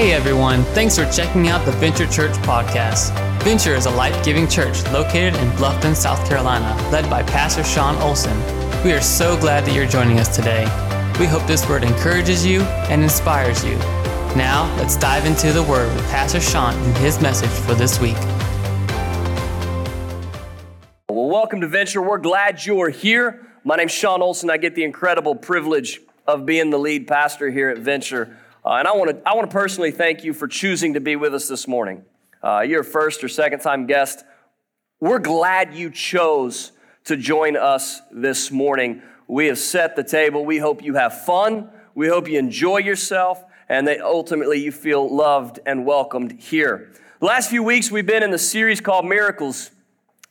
Hey everyone, thanks for checking out the Venture Church podcast. Venture is a life giving church located in Bluffton, South Carolina, led by Pastor Sean Olson. We are so glad that you're joining us today. We hope this word encourages you and inspires you. Now, let's dive into the word with Pastor Sean and his message for this week. Well, welcome to Venture. We're glad you're here. My name's Sean Olson. I get the incredible privilege of being the lead pastor here at Venture. Uh, and I want to I want to personally thank you for choosing to be with us this morning. Uh, you're a first or second time guest. We're glad you chose to join us this morning. We have set the table. We hope you have fun. We hope you enjoy yourself and that ultimately you feel loved and welcomed here. The last few weeks we've been in the series called Miracles.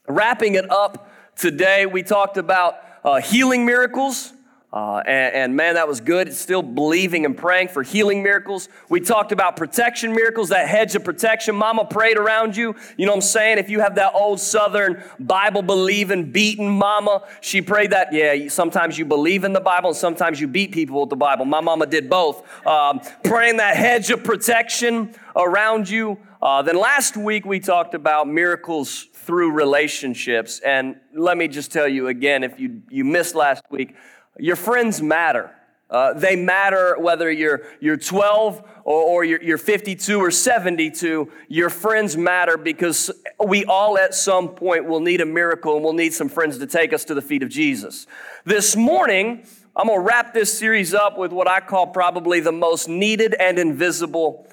Wrapping it up today, we talked about uh, healing miracles. Uh, and, and, man, that was good. Still believing and praying for healing miracles. We talked about protection miracles, that hedge of protection. Mama prayed around you. You know what I'm saying? If you have that old Southern Bible believing, beaten mama, she prayed that. Yeah, sometimes you believe in the Bible and sometimes you beat people with the Bible. My mama did both. Um, praying that hedge of protection around you. Uh, then last week we talked about miracles through relationships. And let me just tell you again, if you, you missed last week, your friends matter. Uh, they matter whether you're, you're 12 or, or you're, you're 52 or 72. Your friends matter because we all at some point will need a miracle and we'll need some friends to take us to the feet of Jesus. This morning, I'm going to wrap this series up with what I call probably the most needed and invisible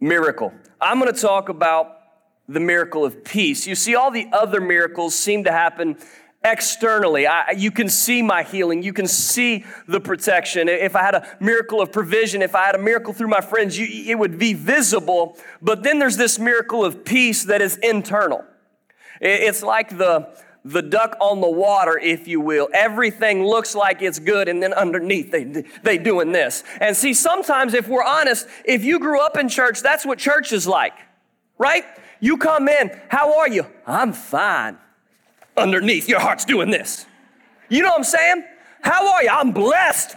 miracle. I'm going to talk about the miracle of peace. You see, all the other miracles seem to happen externally. I, you can see my healing. You can see the protection. If I had a miracle of provision, if I had a miracle through my friends, you, it would be visible. But then there's this miracle of peace that is internal. It's like the, the duck on the water, if you will. Everything looks like it's good, and then underneath they they doing this. And see, sometimes if we're honest, if you grew up in church, that's what church is like, right? You come in, how are you? I'm fine underneath your heart's doing this. You know what I'm saying? How are you? I'm blessed.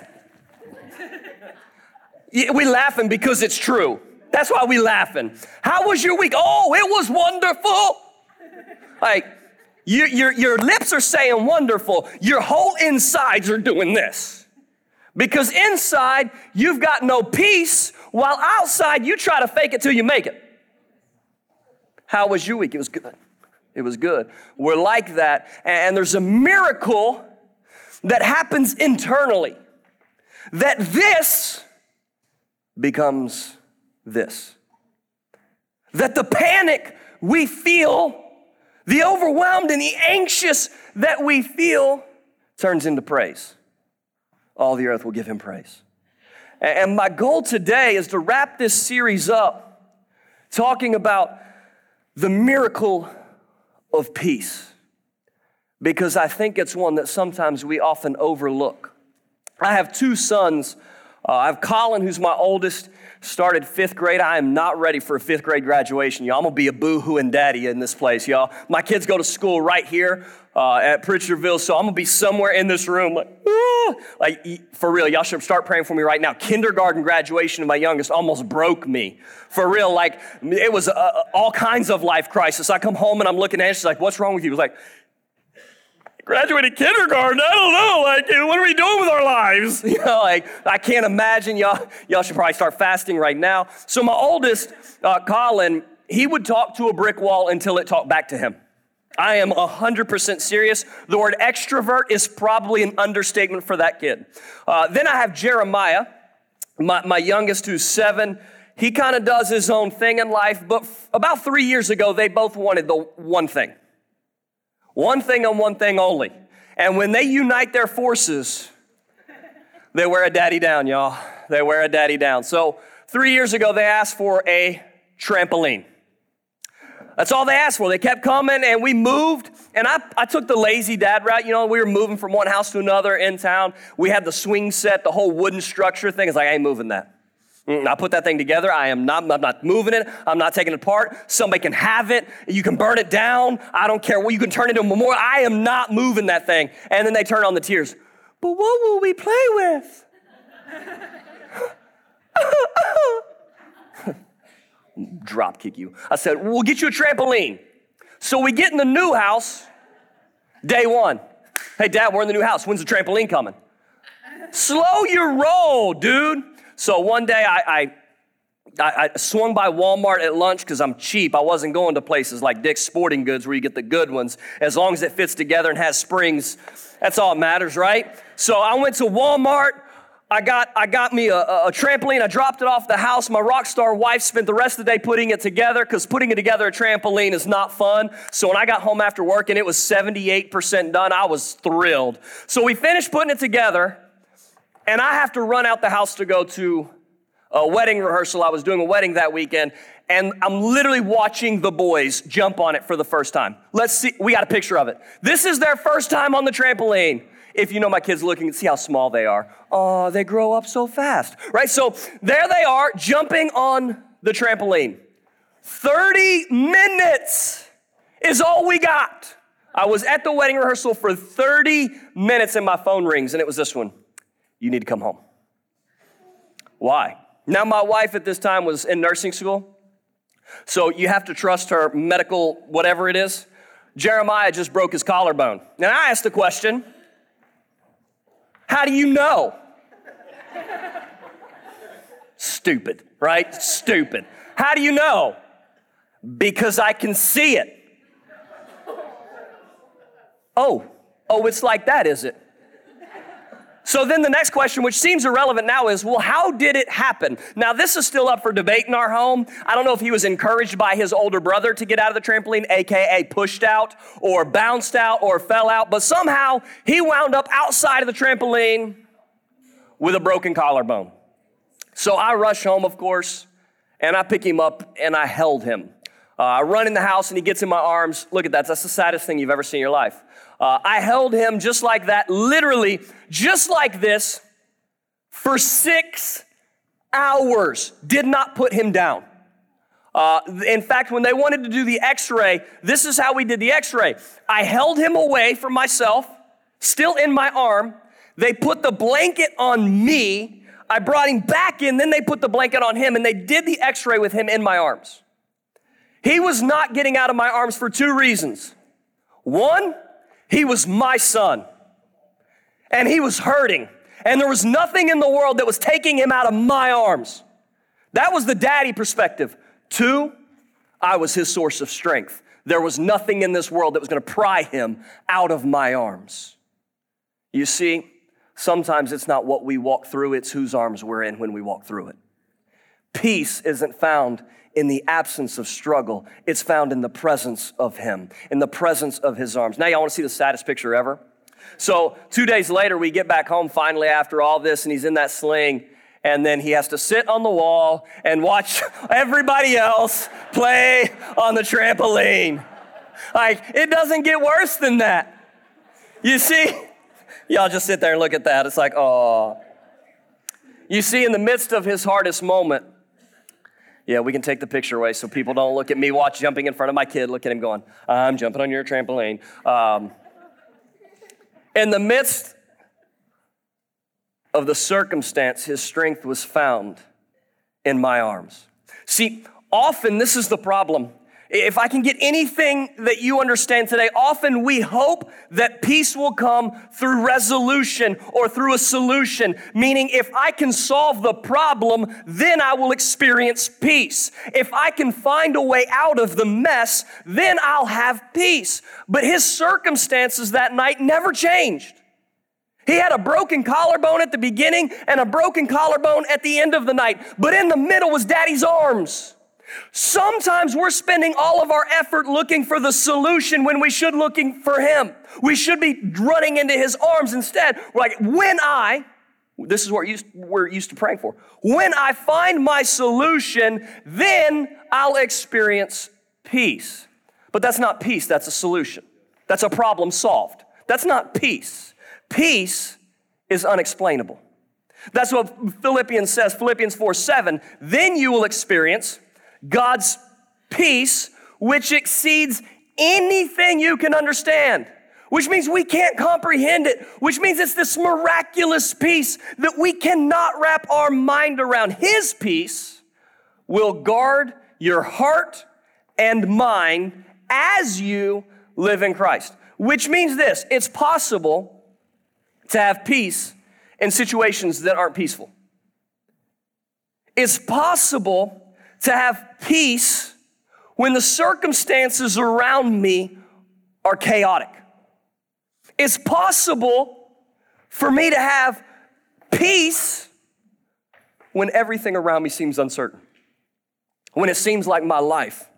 we laughing because it's true. That's why we laughing. How was your week? Oh, it was wonderful. Like, your, your, your lips are saying wonderful. Your whole insides are doing this. Because inside, you've got no peace, while outside, you try to fake it till you make it. How was your week? It was good. It was good. We're like that. And there's a miracle that happens internally that this becomes this. That the panic we feel, the overwhelmed and the anxious that we feel, turns into praise. All the earth will give him praise. And my goal today is to wrap this series up talking about the miracle of peace because I think it's one that sometimes we often overlook. I have two sons. Uh, I have Colin, who's my oldest, started fifth grade. I am not ready for a fifth grade graduation, y'all. I'm gonna be a boo hoo and daddy in this place, y'all. My kids go to school right here uh, at Pritchardville, so I'm gonna be somewhere in this room, like, ah! like for real. Y'all should start praying for me right now. Kindergarten graduation of my youngest almost broke me, for real. Like it was uh, all kinds of life crisis. I come home and I'm looking at her. She's like, "What's wrong with you?" I was like, graduated kindergarten. I don't know. Like, what are we doing with our lives? You know, like, I can't imagine. Y'all, y'all should probably start fasting right now. So, my oldest, uh, Colin, he would talk to a brick wall until it talked back to him. I am 100% serious. The word extrovert is probably an understatement for that kid. Uh, then I have Jeremiah, my, my youngest, who's seven. He kind of does his own thing in life, but f- about three years ago, they both wanted the one thing one thing and one thing only. And when they unite their forces, they wear a daddy down, y'all. They wear a daddy down. So, three years ago, they asked for a trampoline. That's all they asked for. They kept coming and we moved. And I, I took the lazy dad route. You know, we were moving from one house to another in town. We had the swing set, the whole wooden structure thing. It's like, I ain't moving that. I put that thing together. I am not, I'm not moving it. I'm not taking it apart. Somebody can have it. You can burn it down. I don't care. Well, you can turn it into a memorial. I am not moving that thing. And then they turn on the tears. But what will we play with? drop kick you. I said, We'll get you a trampoline. So we get in the new house, day one. Hey, Dad, we're in the new house. When's the trampoline coming? Slow your roll, dude. So one day I, I I, I, swung by Walmart at lunch because I'm cheap. I wasn't going to places like Dick's Sporting Goods where you get the good ones. As long as it fits together and has springs, that's all that matters, right? So I went to Walmart. I got, I got me a, a, trampoline. I dropped it off the house. My rock star wife spent the rest of the day putting it together because putting it together a trampoline is not fun. So when I got home after work and it was 78% done, I was thrilled. So we finished putting it together, and I have to run out the house to go to a wedding rehearsal. I was doing a wedding that weekend, and I'm literally watching the boys jump on it for the first time. Let's see, we got a picture of it. This is their first time on the trampoline. If you know my kids looking and see how small they are. Oh, they grow up so fast, right? So there they are jumping on the trampoline. 30 minutes is all we got. I was at the wedding rehearsal for 30 minutes and my phone rings and it was this one. You need to come home. Why? Now, my wife at this time was in nursing school, so you have to trust her medical whatever it is. Jeremiah just broke his collarbone. And I asked the question how do you know? Stupid, right? Stupid. How do you know? Because I can see it. Oh, oh, it's like that, is it? So then the next question, which seems irrelevant now, is well, how did it happen? Now, this is still up for debate in our home. I don't know if he was encouraged by his older brother to get out of the trampoline, AKA pushed out, or bounced out, or fell out, but somehow he wound up outside of the trampoline with a broken collarbone. So I rush home, of course, and I pick him up and I held him. Uh, I run in the house and he gets in my arms. Look at that. That's the saddest thing you've ever seen in your life. Uh, I held him just like that, literally just like this, for six hours. Did not put him down. Uh, in fact, when they wanted to do the x ray, this is how we did the x ray. I held him away from myself, still in my arm. They put the blanket on me. I brought him back in, then they put the blanket on him, and they did the x ray with him in my arms. He was not getting out of my arms for two reasons. One, he was my son. And he was hurting. And there was nothing in the world that was taking him out of my arms. That was the daddy perspective. Two, I was his source of strength. There was nothing in this world that was going to pry him out of my arms. You see, sometimes it's not what we walk through, it's whose arms we're in when we walk through it. Peace isn't found in the absence of struggle. It's found in the presence of Him, in the presence of His arms. Now, y'all want to see the saddest picture ever? So, two days later, we get back home finally after all this, and he's in that sling. And then he has to sit on the wall and watch everybody else play on the trampoline. Like, it doesn't get worse than that. You see, y'all just sit there and look at that. It's like, oh. You see, in the midst of his hardest moment, yeah, we can take the picture away so people don't look at me watch jumping in front of my kid, look at him going, I'm jumping on your trampoline. Um, in the midst of the circumstance, his strength was found in my arms. See, often this is the problem if I can get anything that you understand today, often we hope that peace will come through resolution or through a solution, meaning if I can solve the problem, then I will experience peace. If I can find a way out of the mess, then I'll have peace. But his circumstances that night never changed. He had a broken collarbone at the beginning and a broken collarbone at the end of the night, but in the middle was daddy's arms. Sometimes we're spending all of our effort looking for the solution when we should looking for him. We should be running into his arms instead. We're like, when I, this is what we're used to praying for. When I find my solution, then I'll experience peace. But that's not peace, that's a solution. That's a problem solved. That's not peace. Peace is unexplainable. That's what Philippians says, Philippians 4 7. Then you will experience God's peace, which exceeds anything you can understand, which means we can't comprehend it, which means it's this miraculous peace that we cannot wrap our mind around. His peace will guard your heart and mind as you live in Christ. Which means this it's possible to have peace in situations that aren't peaceful. It's possible to have peace when the circumstances around me are chaotic. It's possible for me to have peace when everything around me seems uncertain, when it seems like my life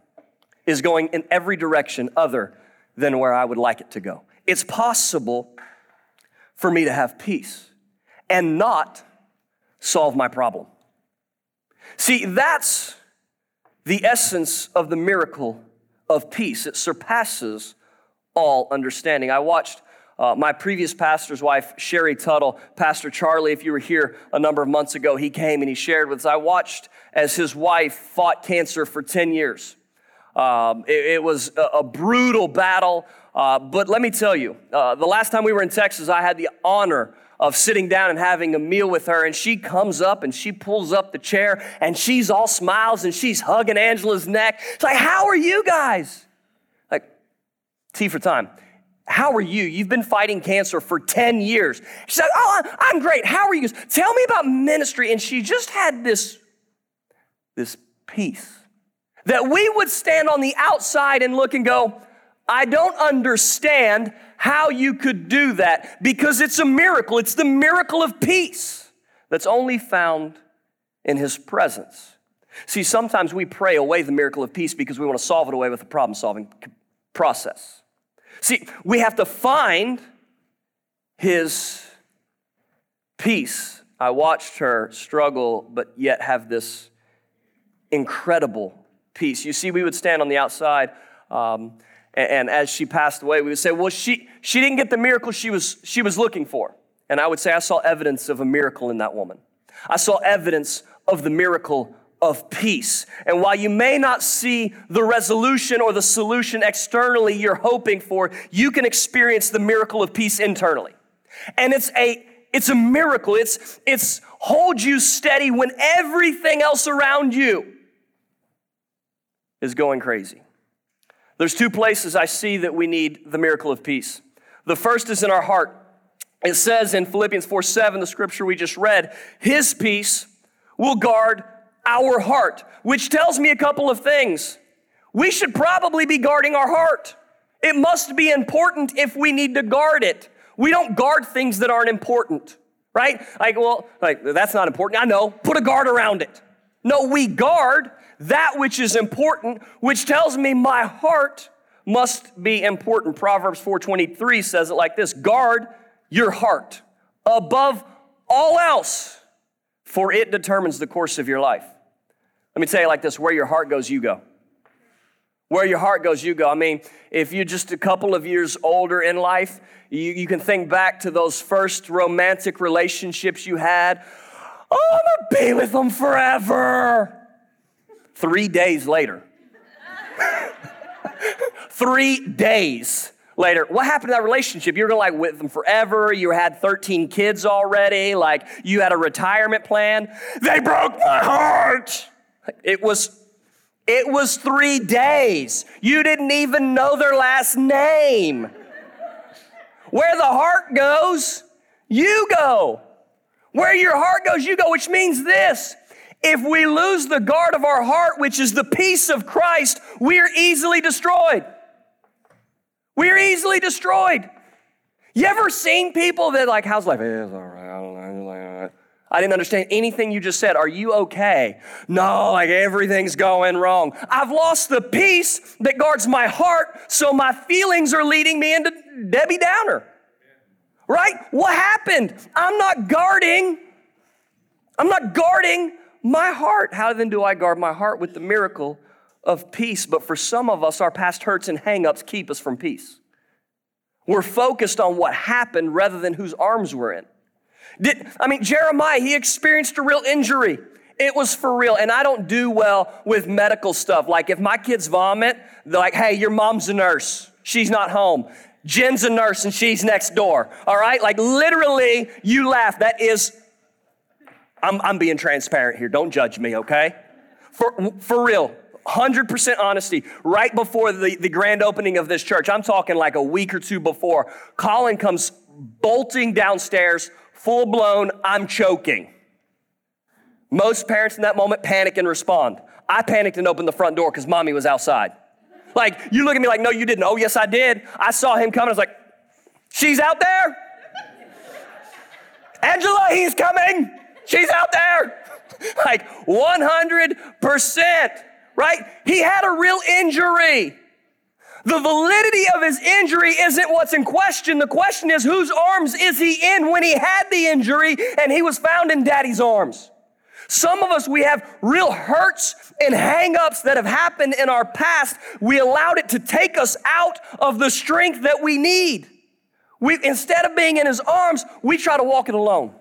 is going in every direction other than where I would like it to go. It's possible for me to have peace and not solve my problem. See, that's the essence of the miracle of peace. It surpasses all understanding. I watched uh, my previous pastor's wife, Sherry Tuttle, Pastor Charlie, if you were here a number of months ago, he came and he shared with us. I watched as his wife fought cancer for 10 years. Um, it, it, was a, a brutal battle, uh, but let me tell you, uh, the last time we were in Texas, I had the honor of sitting down and having a meal with her, and she comes up and she pulls up the chair and she's all smiles and she's hugging Angela's neck. It's like, How are you guys? Like, tea for time. How are you? You've been fighting cancer for 10 years. She's like, Oh, I'm great. How are you? Tell me about ministry. And she just had this, this peace that we would stand on the outside and look and go, I don't understand how you could do that because it's a miracle. It's the miracle of peace that's only found in His presence. See, sometimes we pray away the miracle of peace because we want to solve it away with a problem solving process. See, we have to find His peace. I watched her struggle, but yet have this incredible peace. You see, we would stand on the outside, um, and, and, as she passed away, we would say, "Well, she she didn't get the miracle she was she was looking for." And I would say, I saw evidence of a miracle in that woman. I saw evidence of the miracle of peace. And while you may not see the resolution or the solution externally you're hoping for, you can experience the miracle of peace internally. And it's a it's a miracle. It's it's hold you steady when everything else around you is going crazy. There's two places I see that we need the miracle of peace. The first is in our heart. It says in Philippians 4 7, the scripture we just read, His peace will guard our heart, which tells me a couple of things. We should probably be guarding our heart. It must be important if we need to guard it. We don't guard things that aren't important, right? Like, well, like, that's not important. I know. Put a guard around it. No, we guard that which is important, which tells me my heart must be important. Proverbs 4:23 says it like this: guard your heart above all else, for it determines the course of your life. Let me tell you like this: where your heart goes, you go. Where your heart goes, you go. I mean, if you're just a couple of years older in life, you, you can think back to those first romantic relationships you had. Oh, I'm gonna be with them forever. Three days later. Three days later. What happened to that relationship? You were gonna like with them forever. You had 13 kids already. Like you had a retirement plan. They broke my heart. It was it was three days. You didn't even know their last name. Where the heart goes, you go. Where your heart goes, you go, which means this if we lose the guard of our heart, which is the peace of Christ, we are easily destroyed. We are easily destroyed. You ever seen people that like, how's life? It's all right. I don't know. I didn't understand anything you just said. Are you okay? No, like everything's going wrong. I've lost the peace that guards my heart, so my feelings are leading me into Debbie Downer. Right? What happened? I'm not guarding. I'm not guarding my heart. How then do I guard my heart with the miracle of peace? But for some of us, our past hurts and hangups keep us from peace. We're focused on what happened rather than whose arms we're in. Did, I mean, Jeremiah, he experienced a real injury. It was for real. And I don't do well with medical stuff. Like if my kids vomit, they're like, hey, your mom's a nurse. She's not home. Jen's a nurse and she's next door. All right? Like literally, you laugh. That is I'm, I'm being transparent here. Don't judge me, okay? For, for real. 100% honesty, right before the, the grand opening of this church, I'm talking like a week or two before, Colin comes bolting downstairs, full blown, I'm choking. Most parents in that moment panic and respond. I panicked and opened the front door because mommy was outside. Like, you look at me like, no, you didn't. Oh, yes, I did. I saw him coming. I was like, she's out there. Angela, he's coming. She's out there. like 100%, right? He had a real injury. The validity of his injury isn't what's in question. The question is, whose arms is he in when he had the injury and he was found in daddy's arms? Some of us, we have real hurts and hangups that have happened in our past. We allowed it to take us out of the strength that we need. We, instead of being in his arms, we try to walk it alone.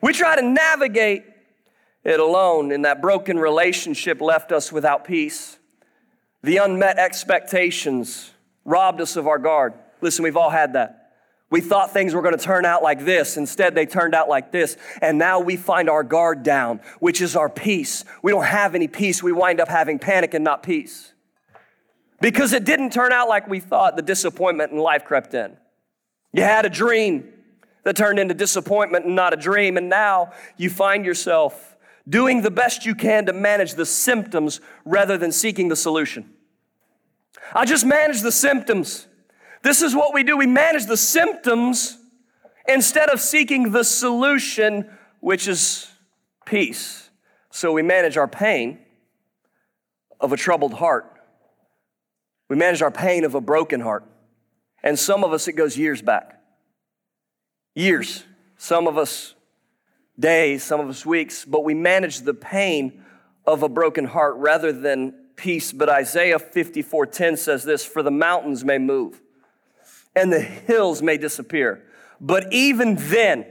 We try to navigate it alone, and that broken relationship left us without peace. The unmet expectations robbed us of our guard. Listen, we've all had that. We thought things were going to turn out like this. Instead, they turned out like this. And now we find our guard down, which is our peace. We don't have any peace. We wind up having panic and not peace. Because it didn't turn out like we thought, the disappointment in life crept in. You had a dream that turned into disappointment and not a dream. And now you find yourself doing the best you can to manage the symptoms rather than seeking the solution. I just manage the symptoms. This is what we do. We manage the symptoms instead of seeking the solution, which is peace. So we manage our pain of a troubled heart. We manage our pain of a broken heart. And some of us, it goes years back. Years. Some of us, days, some of us, weeks. But we manage the pain of a broken heart rather than peace. But Isaiah 54:10 says this, for the mountains may move and the hills may disappear. But even then,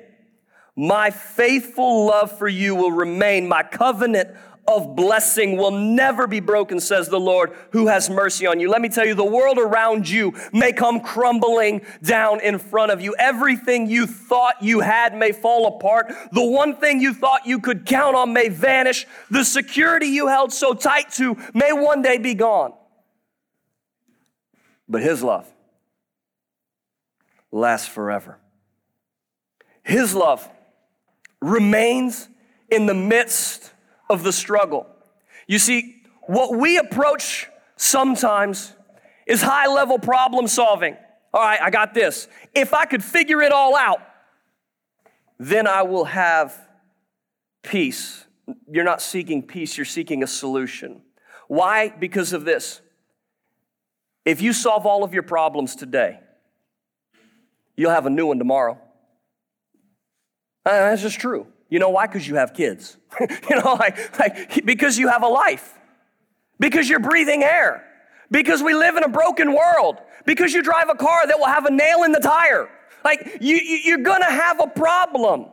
my faithful love for you will remain. My covenant of blessing will never be broken, says the Lord, who has mercy on you. Let me tell you, the world around you may come crumbling down in front of you. Everything you thought you had may fall apart. The one thing you thought you could count on may vanish. The security you held so tight to may one day be gone. But His love, lasts forever. His love remains in the midst of the struggle. You see, what we approach sometimes is high level problem solving. All right, I got this. If I could figure it all out, then I will have peace. You're not seeking peace, you're seeking a solution. Why? Because of this. If you solve all of your problems today, You'll have a new one tomorrow. That's just true. You know why? Because you have kids. you know, like, like because you have a life. Because you're breathing air. Because we live in a broken world. Because you drive a car that will have a nail in the tire. Like you, you're gonna have a problem.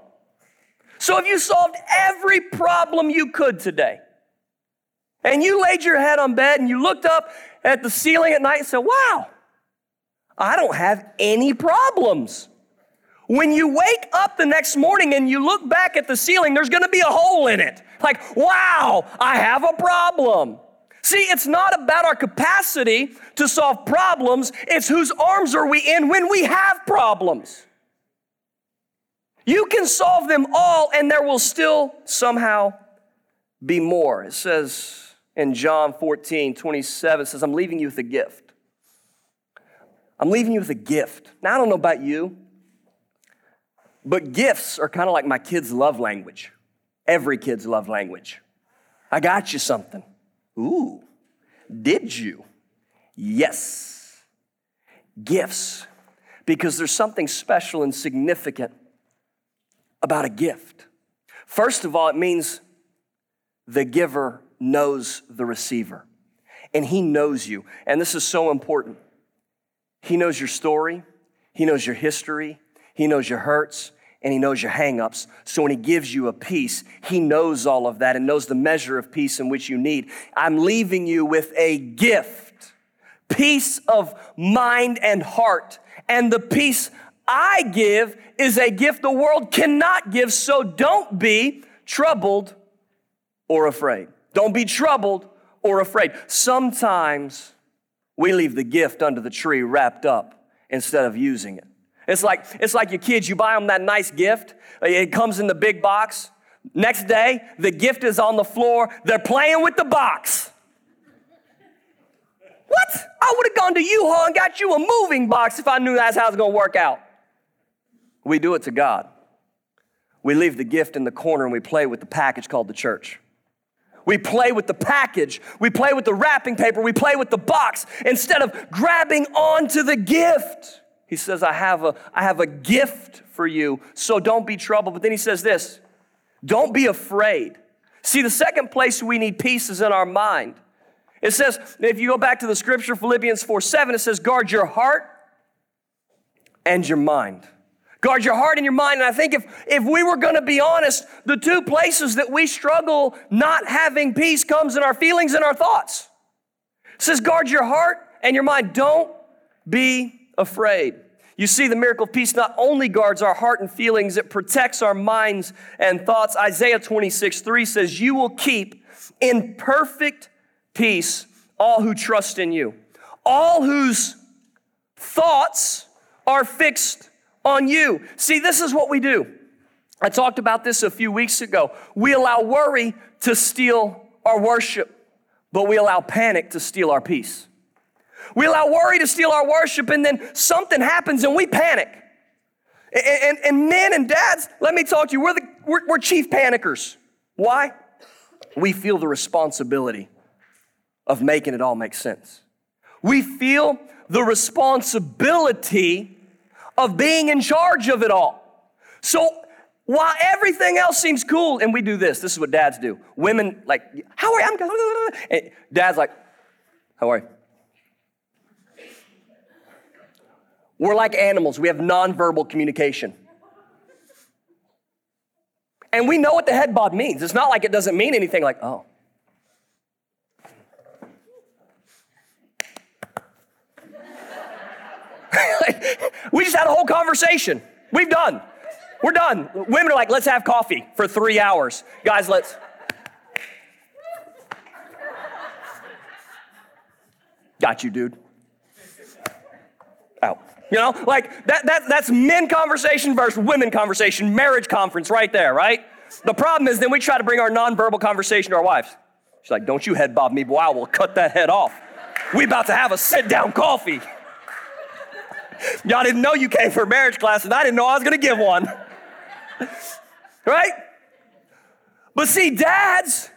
So if you solved every problem you could today, and you laid your head on bed and you looked up at the ceiling at night and said, wow, I don't have any problems. When you wake up the next morning and you look back at the ceiling, there's gonna be a hole in it. Like, wow, I have a problem. See, it's not about our capacity to solve problems, it's whose arms are we in when we have problems. You can solve them all, and there will still somehow be more. It says in John 14, 27, says, I'm leaving you with a gift. I'm leaving you with a gift. Now, I don't know about you, but gifts are kind of like my kid's love language. Every kid's love language. I got you something. Ooh, did you? Yes. Gifts, because there's something special and significant about a gift. First of all, it means the giver knows the receiver, and he knows you. And this is so important. He knows your story, He knows your history, He knows your hurts, and He knows your hangups. So when He gives you a peace, He knows all of that and knows the measure of peace in which you need. I'm leaving you with a gift peace of mind and heart. And the peace I give is a gift the world cannot give, so don't be troubled or afraid. Don't be troubled or afraid. Sometimes we leave the gift under the tree wrapped up instead of using it. It's like, it's like your kids, you buy them that nice gift, it comes in the big box. Next day, the gift is on the floor, they're playing with the box. What? I would have gone to U-Haul and got you a moving box if I knew that's how it's gonna work out. We do it to God. We leave the gift in the corner and we play with the package called the church. We play with the package. We play with the wrapping paper. We play with the box instead of grabbing onto the gift. He says, I have a, I have a gift for you, so don't be troubled. But then he says this don't be afraid. See, the second place we need peace is in our mind. It says, if you go back to the scripture, Philippians 4 7, it says, guard your heart and your mind. Guard your heart and your mind. And I think if, if we were going to be honest, the two places that we struggle not having peace comes in our feelings and our thoughts. It says, guard your heart and your mind. Don't be afraid. You see, the miracle of peace not only guards our heart and feelings, it protects our minds and thoughts. Isaiah 26, 3 says, You will keep in perfect peace all who trust in you, all whose thoughts are fixed on you. See, this is what we do. I talked about this a few weeks ago. We allow worry to steal our worship, but we allow panic to steal our peace. We allow worry to steal our worship, and then something happens and we panic. And, and, and men and dads, let me talk to you, we're, the, we're, we're chief panickers. Why? We feel the responsibility of making it all make sense. We feel the responsibility of being in charge of it all. So while everything else seems cool, and we do this, this is what dads do. Women like, how are you? I'm and dad's like, how are you? We're like animals. We have nonverbal communication. And we know what the head bob means. It's not like it doesn't mean anything like, oh. we just had a whole conversation. We've done. We're done. Women are like, let's have coffee for three hours. Guys, let's. Got you, dude. You know, like that, that, that's men conversation versus women conversation, marriage conference right there, right? The problem is then we try to bring our nonverbal conversation to our wives. She's like, don't you head bob me, boy, I will cut that head off. We about to have a sit down coffee. Y'all didn't know you came for marriage class, and I didn't know I was to give one. right? But see, dads,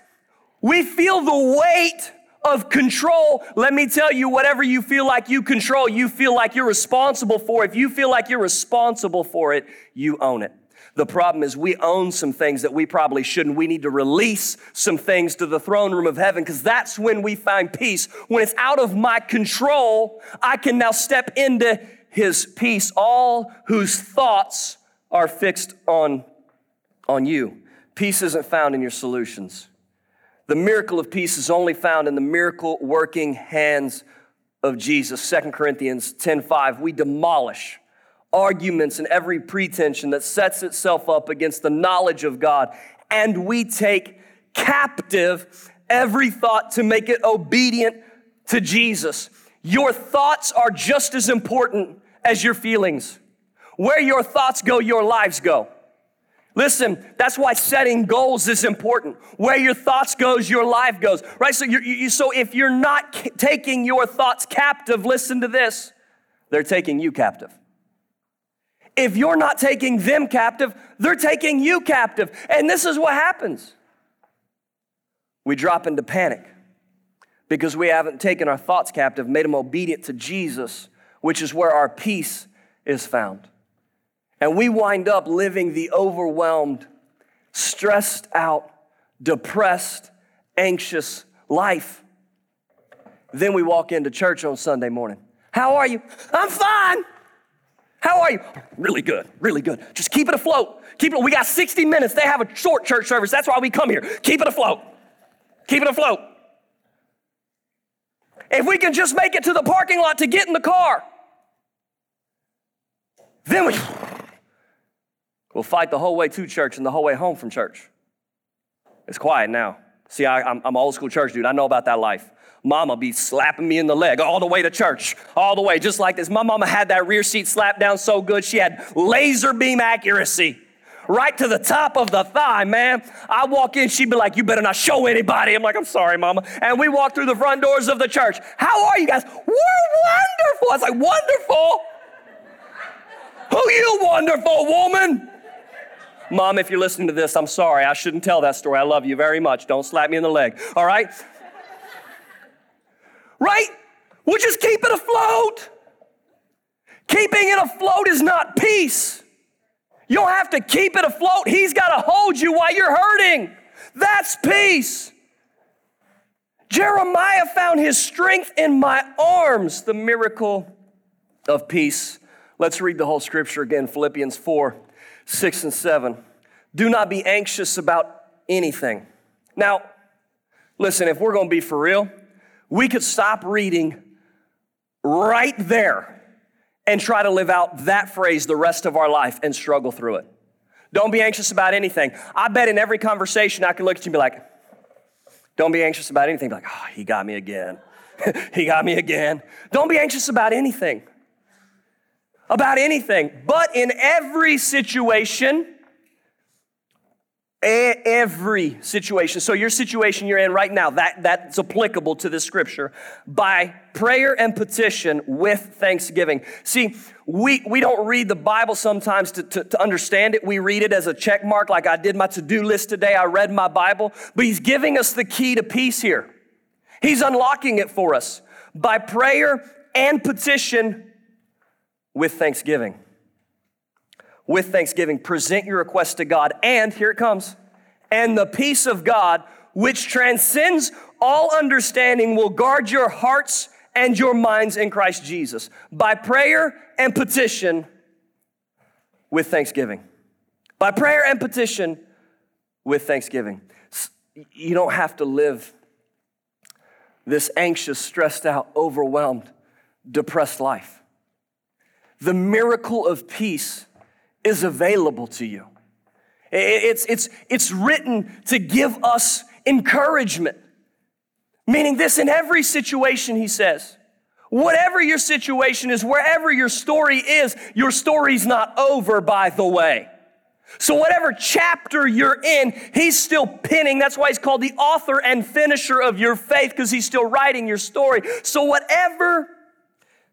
we feel the weight of control. Let me tell you, whatever you feel like you control, you feel like you're responsible for. If you feel like you're responsible for it, you own it. The problem is we own some things that we probably shouldn't. We need to release some things to the throne room of heaven because that's when we find peace. When it's out of my control, I can now step into his peace, all whose thoughts are fixed on, on you. Peace isn't found in your solutions. The miracle of peace is only found in the miracle working hands of Jesus. 2 Corinthians 10:5. We demolish arguments and every pretension that sets itself up against the knowledge of God, and we take captive every thought to make it obedient to Jesus. Your thoughts are just as important as your feelings. Where your thoughts go, your lives go. Listen, that's why setting goals is important. Where your thoughts goes, your life goes. Right? So, you, so if you're not c- taking your thoughts captive, listen to this. They're taking you captive. If you're not taking them captive, they're taking you captive. And this is what happens. We drop into panic because we haven't taken our thoughts captive, made them obedient to Jesus which is where our peace is found. And we wind up living the overwhelmed, stressed out, depressed, anxious life. Then we walk into church on Sunday morning. How are you? I'm fine. How are you? Really good, really good. Just keep it afloat. Keep it. We got 60 minutes. They have a short church service. That's why we come here. Keep it afloat. Keep it afloat. If we can just make it to the parking lot to get in the car, then we will fight the whole way to church and the whole way home from church. It's quiet now. See, I, am I'm old school church dude. I know about that life. Mama be slapping me in the leg all the way to church, all the way, just like this. My mama had that rear seat slapped down so good, she had laser beam accuracy right to the top of the thigh, man. I walk in, she'd be like, You better not show anybody. I'm like, I'm sorry, mama. And we walk through the front doors of the church. How are you guys? We're wonderful. I was like, Wonderful? Who you wonderful woman? Mom, if you're listening to this, I'm sorry. I shouldn't tell that story. I love you very much. Don't slap me in the leg. All right? Right? We'll just keep it afloat. Keeping it afloat is not peace. You don't have to keep it afloat. He's got to hold you while you're hurting. That's peace. Jeremiah found his strength in my arms, the miracle of peace. Let's read the whole scripture again Philippians 4 6 and 7. Do not be anxious about anything. Now, listen, if we're going to be for real, we could stop reading right there and try to live out that phrase the rest of our life and struggle through it. Don't be anxious about anything. I bet in every conversation I can look at you and be like, don't be anxious about anything. Be like, oh, he got me again. he got me again. Don't be anxious about anything. About anything. But in every situation, every situation. So your situation you're in right now, that, that's applicable to this scripture. By prayer and petition with thanksgiving. See, we, we don't read the Bible sometimes to, to, to understand it. We read it as a check mark, like I did my to-do list today. I read my Bible. But he's giving us the key to peace here. He's unlocking it for us by prayer and petition with thanksgiving with thanksgiving. Present your request to God, and here it comes. And the peace of God, which transcends all understanding, will guard your hearts and your minds in Christ Jesus by prayer and petition with thanksgiving. By prayer and petition with thanksgiving. You don't have to live this anxious, stressed out, overwhelmed, depressed life. The miracle of peace is available to you. It's, it's, it's written to give us encouragement. Meaning, this in every situation, he says. Whatever your situation is, wherever your story is, your story's not over, by the way. So, whatever chapter you're in, he's still pinning. That's why he's called the author and finisher of your faith, because he's still writing your story. So, whatever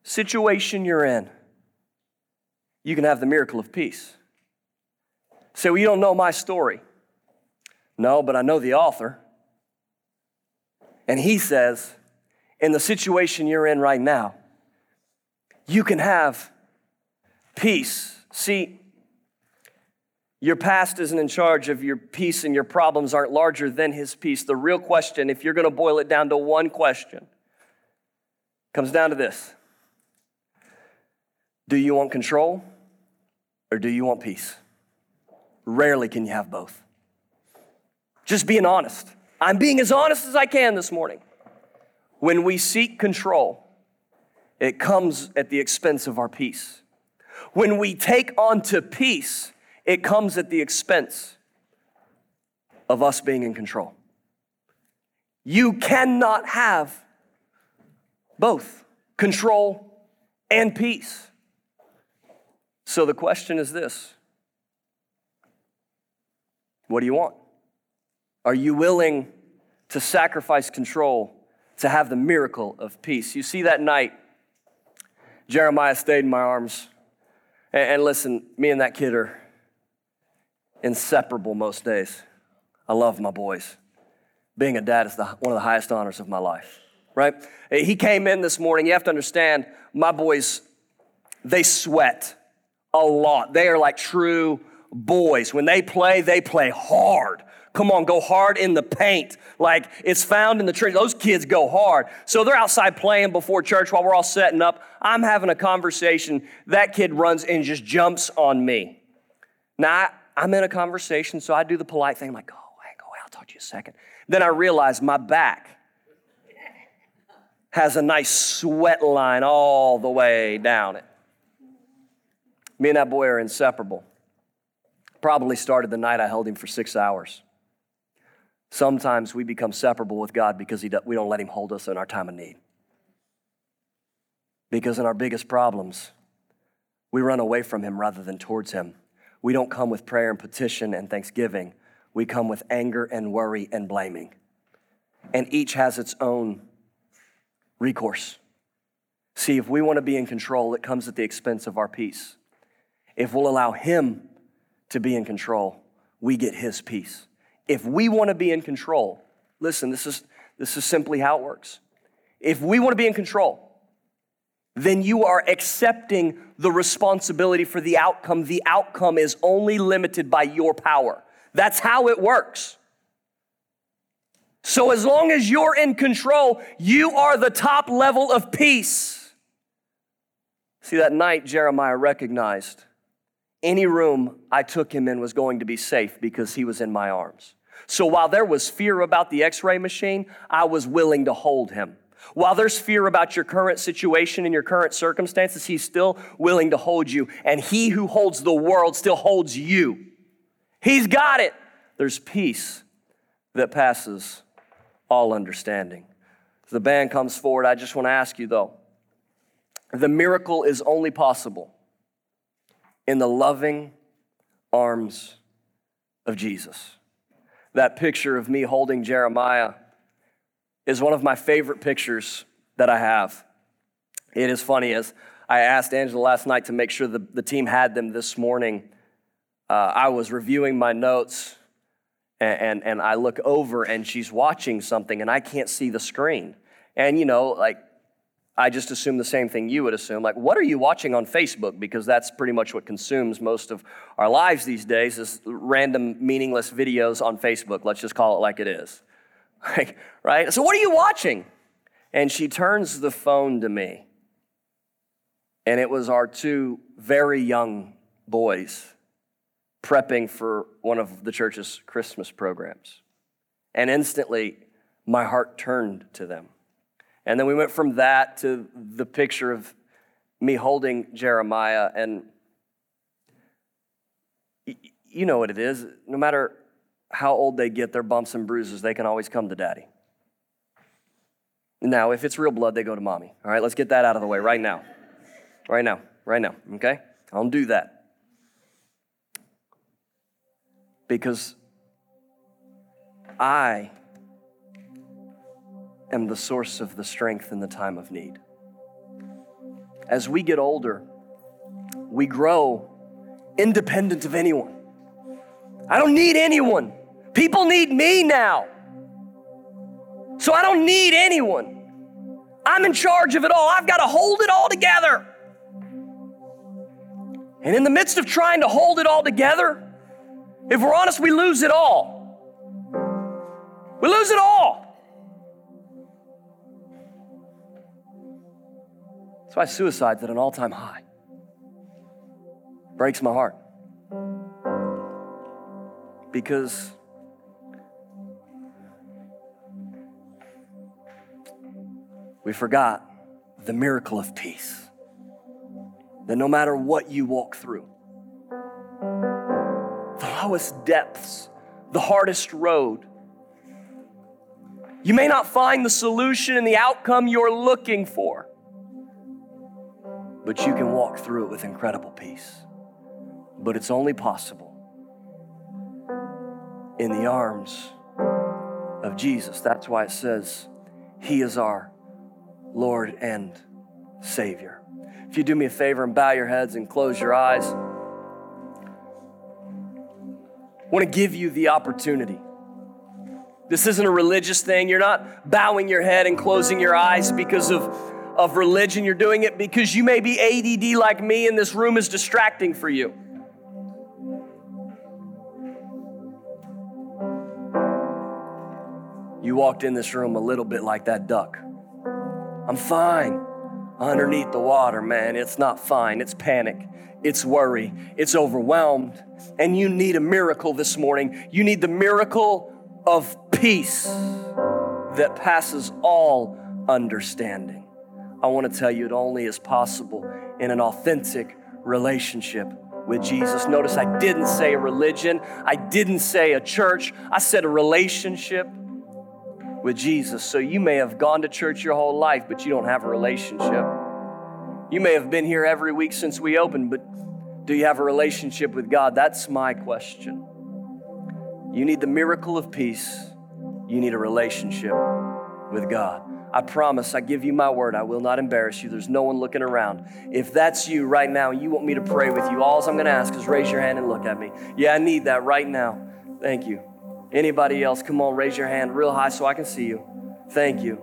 situation you're in, you can have the miracle of peace. Say, well, you don't know my story. No, but I know the author. And he says, in the situation you're in right now, you can have peace. See, your past isn't in charge of your peace, and your problems aren't larger than his peace. The real question, if you're going to boil it down to one question, comes down to this Do you want control? Or do you want peace? Rarely can you have both. Just being honest. I'm being as honest as I can this morning. When we seek control, it comes at the expense of our peace. When we take on to peace, it comes at the expense of us being in control. You cannot have both control and peace. So the question is this What do you want? Are you willing to sacrifice control to have the miracle of peace? You see, that night, Jeremiah stayed in my arms. And, listen, me and that kid are inseparable most days. I love my boys. Being a dad is the, one of the highest honors of my life, right? He came in this morning. You have to understand, my boys, they sweat a lot. They are like true boys. When they play, they play hard. Come on, go hard in the paint. Like it's found in the church. Those kids go hard. So they're outside playing before church while we're all setting up. I'm having a conversation. That kid runs and just jumps on me. Now, I'm in a conversation, so I do the polite thing. I'm like, oh, go away. I'll talk to you a second. Then I realize my back has a nice sweat line all the way down it. Me and that boy are inseparable. Probably started the night I held him for six hours. Sometimes we become separable with God because we don't let Him hold us in our time of need. Because in our biggest problems, we run away from Him rather than towards Him. We don't come with prayer and petition and thanksgiving. We come with anger and worry and blaming. And each has its own recourse. See, if we want to be in control, it comes at the expense of our peace. If we'll allow Him to be in control, we get His peace. If we want to be in control, listen, this is, this is simply how it works. If we want to be in control, then you are accepting the responsibility for the outcome. The outcome is only limited by your power. That's how it works. So, as long as you're in control, you are the top level of peace. See, that night, Jeremiah recognized any room I took him in was going to be safe because he was in my arms. So while there was fear about the x ray machine, I was willing to hold him. While there's fear about your current situation and your current circumstances, he's still willing to hold you. And he who holds the world still holds you. He's got it. There's peace that passes all understanding. The band comes forward, I just want to ask you though the miracle is only possible in the loving arms of Jesus. That picture of me holding Jeremiah is one of my favorite pictures that I have. It is funny as I asked Angela last night to make sure the, the team had them this morning. Uh, I was reviewing my notes and, and, and I look over and she's watching something and I can't see the screen. And you know, like I just assume the same thing you would assume. Like, what are you watching on Facebook? Because that's pretty much what consumes most of our lives these days is random meaningless videos on Facebook. Let's just call it like it is. Right? So what are you watching? And she turns the phone to me. And it was our two very young boys prepping for one of the church's Christmas programs. And instantly, my heart turned to them. And then we went from that to the picture of me holding Jeremiah. And you know what it is. No matter how old they get, their bumps and bruises, they can always come to daddy. Now, if it's real blood, they go to mommy. All right, let's get that out of the way right now. Right now, right now, okay? I don't do that. Because I am the source of the strength in the time of need. As we get older, we grow independent of anyone. I don't need anyone. People need me now. So I don't need anyone. I'm in charge of it all. I've got to hold it all together. And in the midst of trying to hold it all together, if we're honest, we lose it all. We lose it all. That's why suicide's at an all time high. Breaks my heart. Because we forgot the miracle of peace. That no matter what you walk through, the lowest depths, the hardest road, you may not find the solution and the outcome you're looking for but you can walk through it with incredible peace. But it's only possible in the arms of Jesus. That's why it says, He is our Lord and Savior. If you do me a favor and bow your heads and close your eyes, I want to give you the opportunity. This isn't a religious thing. You're not bowing your head and closing your eyes because of of religion. You're doing it because you may be ADD like me and this room is distracting for you. You walked in this room a little bit like that duck. I'm fine. Underneath the water, man, it's not fine. It's panic. It's worry. It's overwhelmed. And you need a miracle this morning. You need the miracle of peace that passes all understanding. I want to tell you it only is possible in an authentic relationship with Jesus. Notice I didn't say a religion, I didn't say a church, I said a relationship with Jesus. So you may have gone to church your whole life, but you don't have a relationship. You may have been here every week since we opened, but do you have a relationship with God? That's my question. You need the miracle of peace, you need a relationship with God. I promise, I give you my word, I will not embarrass you. There's no one looking around. If that's you right now, you want me to pray with you, all I'm going to ask is raise your hand and look at me. Yeah, I need that right now. Thank you. Anybody else? Come on, raise your hand real high so I can see you. Thank you.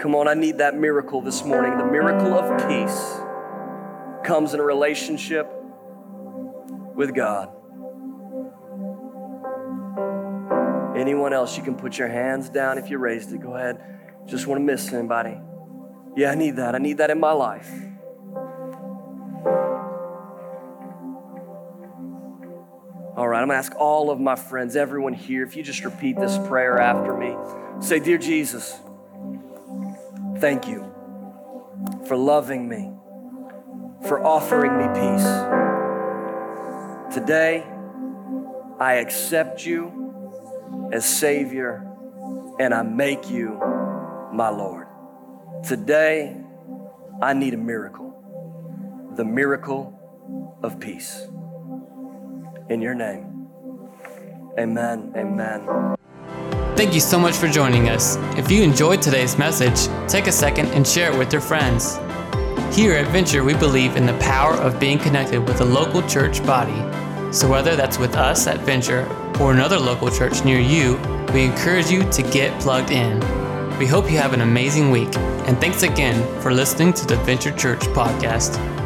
Come on, I need that miracle this morning. The miracle of peace comes in a relationship with God. Anyone else, you can put your hands down if you raised it. Go ahead. Just want to miss anybody. Yeah, I need that. I need that in my life. All right, I'm going to ask all of my friends, everyone here, if you just repeat this prayer after me. Say, Dear Jesus, thank you for loving me, for offering me peace. Today, I accept you as Savior and I make you my Lord. Today, I need a miracle the miracle of peace. In your name, amen. Amen. Thank you so much for joining us. If you enjoyed today's message, take a second and share it with your friends. Here at Venture, we believe in the power of being connected with a local church body. So, whether that's with us at Venture or another local church near you, we encourage you to get plugged in. We hope you have an amazing week, and thanks again for listening to the Venture Church podcast.